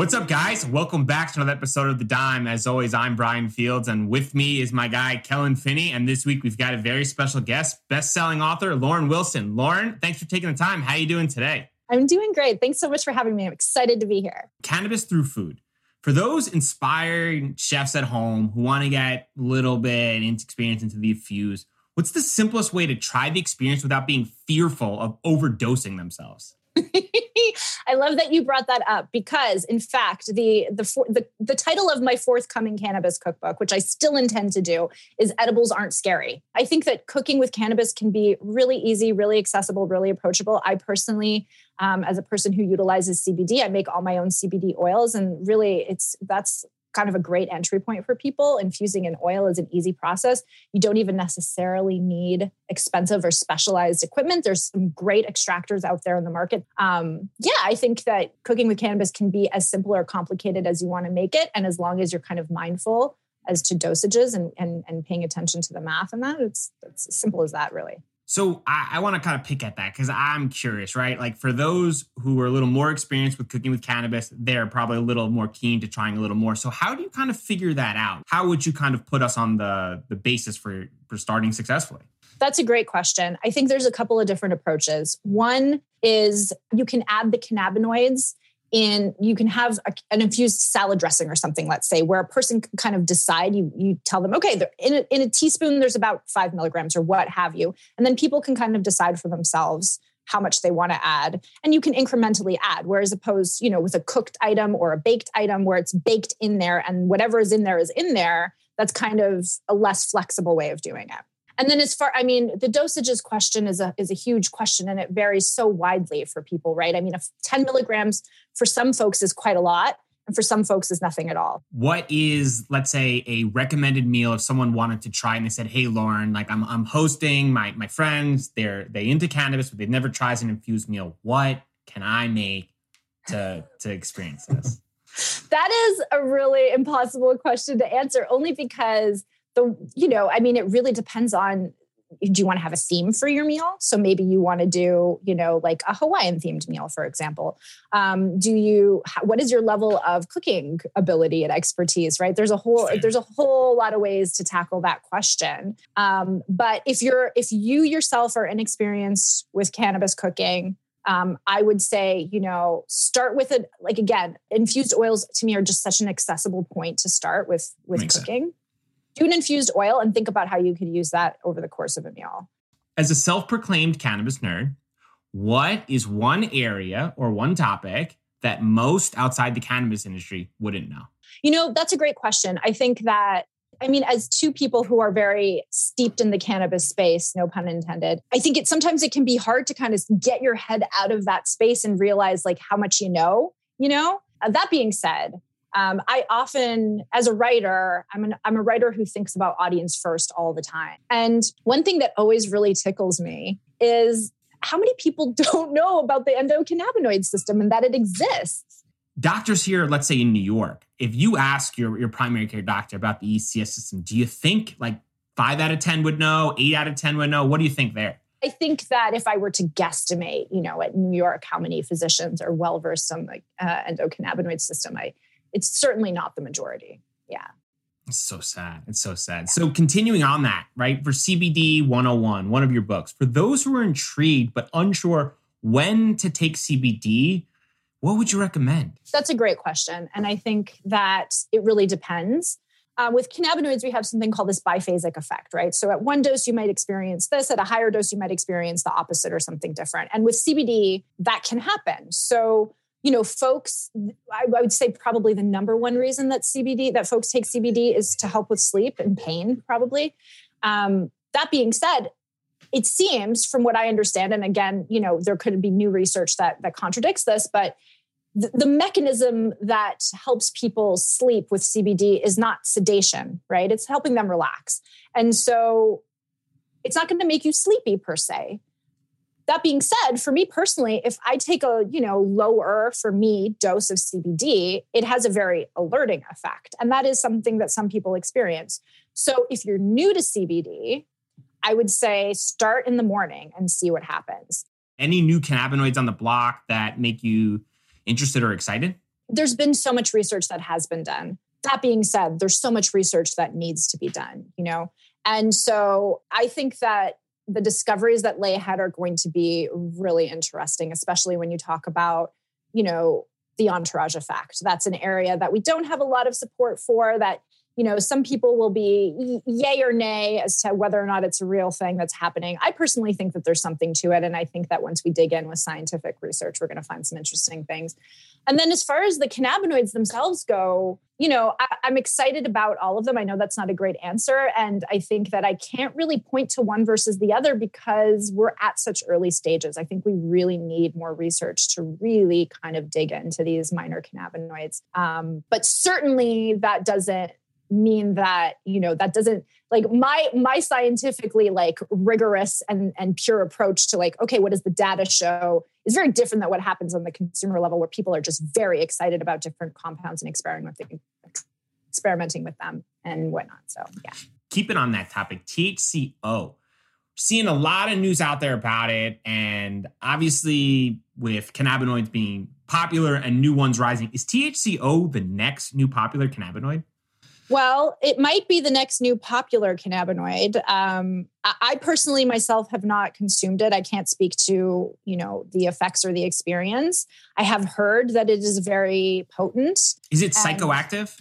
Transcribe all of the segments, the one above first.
What's up, guys? Welcome back to another episode of The Dime. As always, I'm Bryan Fields, and with me is my guy, Kellan Finney. And this week, we've got a very special guest, best-selling author Lauren Wilson. Lauren, thanks for taking the time. How are you doing today? I'm doing great. Thanks so much for having me. I'm excited to be here. Cannabis through food. For those inspiring chefs at home who want to get a little bit into experience into the fuse, what's the simplest way to try the experience without being fearful of overdosing themselves? I love that you brought that up because, in fact, the, the the the title of my forthcoming cannabis cookbook, which I still intend to do, is "Edibles Aren't Scary." I think that cooking with cannabis can be really easy, really accessible, really approachable. I personally, um, as a person who utilizes CBD, I make all my own CBD oils, and really, it's that's kind of a great entry point for people. Infusing an oil is an easy process. You don't even necessarily need expensive or specialized equipment. There's some great extractors out there in the market. Um, yeah, I think that cooking with cannabis can be as simple or complicated as you want to make it. And as long as you're kind of mindful as to dosages and, and, and paying attention to the math and that, it's, it's as simple as that, really. So I, I want to kind of pick at that because I'm curious, right? Like for those who are a little more experienced with cooking with cannabis, they're probably a little more keen to trying a little more. So how do you kind of figure that out? How would you kind of put us on the the basis for for starting successfully? That's a great question. I think there's a couple of different approaches. One is you can add the cannabinoids in you can have a, an infused salad dressing or something let's say where a person can kind of decide you you tell them okay in a, in a teaspoon there's about five milligrams or what have you. And then people can kind of decide for themselves how much they want to add. And you can incrementally add whereas opposed you know with a cooked item or a baked item where it's baked in there and whatever is in there is in there that's kind of a less flexible way of doing it and then as far, I mean, the dosages question is a is a huge question and it varies so widely for people, right? I mean, if 10 milligrams for some folks is quite a lot. And for some folks is nothing at all. What is, let's say, a recommended meal if someone wanted to try and they said, Hey Lauren, like I'm I'm hosting my my friends, they're they into cannabis, but they've never tried an infused meal. What can I make to to experience this? that is a really impossible question to answer, only because the you know i mean it really depends on do you want to have a theme for your meal? So maybe you want to do you know like a hawaiian themed meal for example. Um, do you what is your level of cooking ability and expertise right? There's a whole there's a whole lot of ways to tackle that question. Um, but if you're if you yourself are inexperienced with cannabis cooking um, I would say, you know, start with it. Like again, infused oils to me are just such an accessible point to start with with Makes cooking. Do an infused oil and think about how you could use that over the course of a meal. As a self proclaimed cannabis nerd, what is one area or one topic that most outside the cannabis industry wouldn't know? You know, that's a great question. I think that I mean, as two people who are very steeped in the cannabis space, no pun intended, I think it sometimes it can be hard to kind of get your head out of that space and realize like how much you know, you know? Uh, that being said, um, I often, as a writer, I'm, an, I'm a writer who thinks about audience first all the time. And one thing that always really tickles me is how many people don't know about the endocannabinoid system and that it exists. Doctors here, let's say in New York, if you ask your, your primary care doctor about the ECS system, do you think like five out of 10 would know, eight out of 10 would know? What do you think there? I think that if I were to guesstimate, you know, at New York, how many physicians are well versed on the uh, endocannabinoid system, I it's certainly not the majority. Yeah. It's so sad. It's so sad. So, continuing on that, right? For CBD 101, one of your books, for those who are intrigued but unsure when to take CBD, what would you recommend? That's a great question. And I think that it really depends. Uh, with cannabinoids, we have something called this biphasic effect, right? So at one dose, you might experience this. At a higher dose, you might experience the opposite or something different. And with CBD, that can happen. So you know, folks, I, I, would say probably the number one reason that CBD, that folks take CBD is to help with sleep and pain, probably. Um, that being said, it seems from what I understand, and again, you know, there could be new research that that contradicts this, but the, the mechanism that helps people sleep with CBD is not sedation, right? It's helping them relax. And so it's not going to make you sleepy per se. That being said, for me personally, if I take a, you know, lower for me dose of CBD, it has a very alerting effect. And that is something that some people experience. So if you're new to CBD, I would say start in the morning and see what happens. Any new cannabinoids on the block that make you interested or excited? There's been so much research that has been done. That being said, there's so much research that needs to be done, you know? And so I think that the discoveries that lay ahead are going to be really interesting, especially when you talk about, you know, the entourage effect. That's an area that we don't have a lot of support for that you know, some people will be yay or nay as to whether or not it's a real thing that's happening. I personally think that there's something to it. And I think that once we dig in with scientific research, we're going to find some interesting things. And then as far as the cannabinoids themselves go, you know, I, am excited about all of them. I know that's not a great answer. And I think that I can't really point to one versus the other because we're at such early stages. I think we really need more research to really kind of dig into these minor cannabinoids. Um, but certainly that doesn't mean that you know that doesn't like my my scientifically like rigorous and and pure approach to like okay what does the data show is very different than what happens on the consumer level where people are just very excited about different compounds and experimenting experimenting with them and whatnot. So yeah. Keep it on that topic thco seeing a lot of news out there about it and obviously with cannabinoids being popular and new ones rising is thco the next new popular cannabinoid well, it might be the next new popular cannabinoid. Um, I personally myself have not consumed it. I can't speak to you know the effects or the experience. I have heard that it is very potent. Is it psychoactive?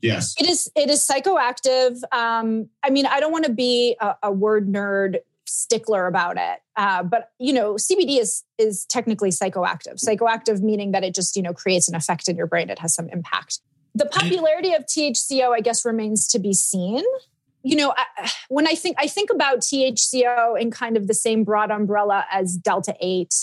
Yes, it is. It is psychoactive. Um, I mean, I don't want to be a, a, word nerd stickler about it, uh, but you know, CBD is is technically psychoactive. Psychoactive meaning that it just you know creates an effect in your brain. It has some impact the popularity of THCO, I guess, remains to be seen. You know, I, when I think I think about THCO in kind of the same broad umbrella as Delta Eight,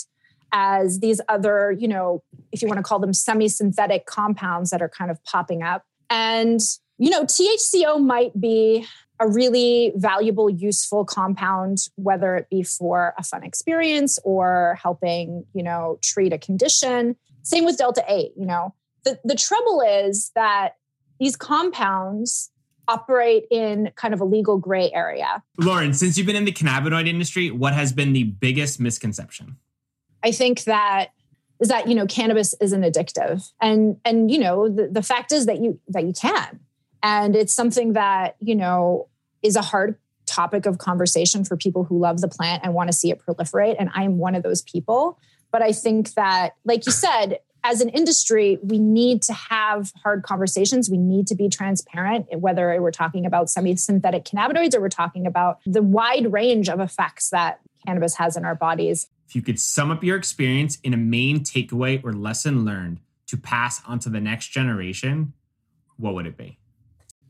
as these other, you know, if you want to call them semi-synthetic compounds that are kind of popping up, and you know, THCO might be a really valuable, useful compound, whether it be for a fun experience or helping, you know, treat a condition. Same with Delta 8, you know the, the trouble is that these compounds operate in kind of a legal gray area. Lauren, since you've been in the cannabinoid industry, what has been the biggest misconception? I think that is that you know cannabis isn't addictive and and you know the, the fact is that you that you can and it's something that you know is a hard topic of conversation for people who love the plant and want to see it proliferate and i am one of those people but i think that like you said as an industry, we need to have hard conversations. We need to be transparent, whether we're talking about semi synthetic cannabinoids or we're talking about the wide range of effects that cannabis has in our bodies. If you could sum up your experience in a main takeaway or lesson learned to pass on to the next generation, what would it be?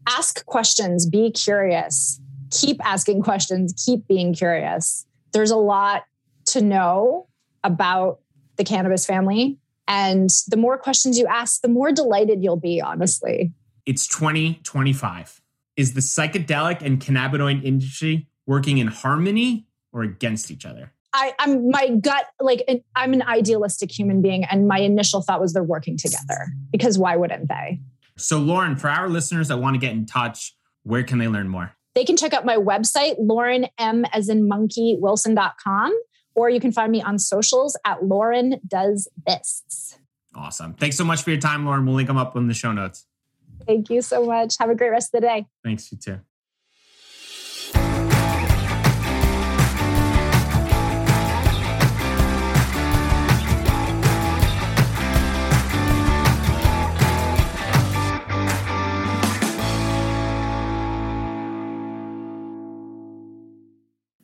Ask questions, be curious, keep asking questions, keep being curious. There's a lot to know about the cannabis family and the more questions you ask, the more delighted you'll be, honestly. It's 2025. Is the psychedelic and cannabinoid industry working in harmony or against each other? I, am my gut, like I'm an idealistic human being, and my initial thought was they're working together because why wouldn't they? So, Lauren, for our listeners that want to get in touch, where can they learn more? They can check out my website, Lauren M as in monkey Wilson.com or you can find me on socials at Lauren Does This. Awesome. Thanks so much for your time, Lauren. We'll link them up in the show notes. Thank you so much. Have a great rest of the day. Thanks, you too.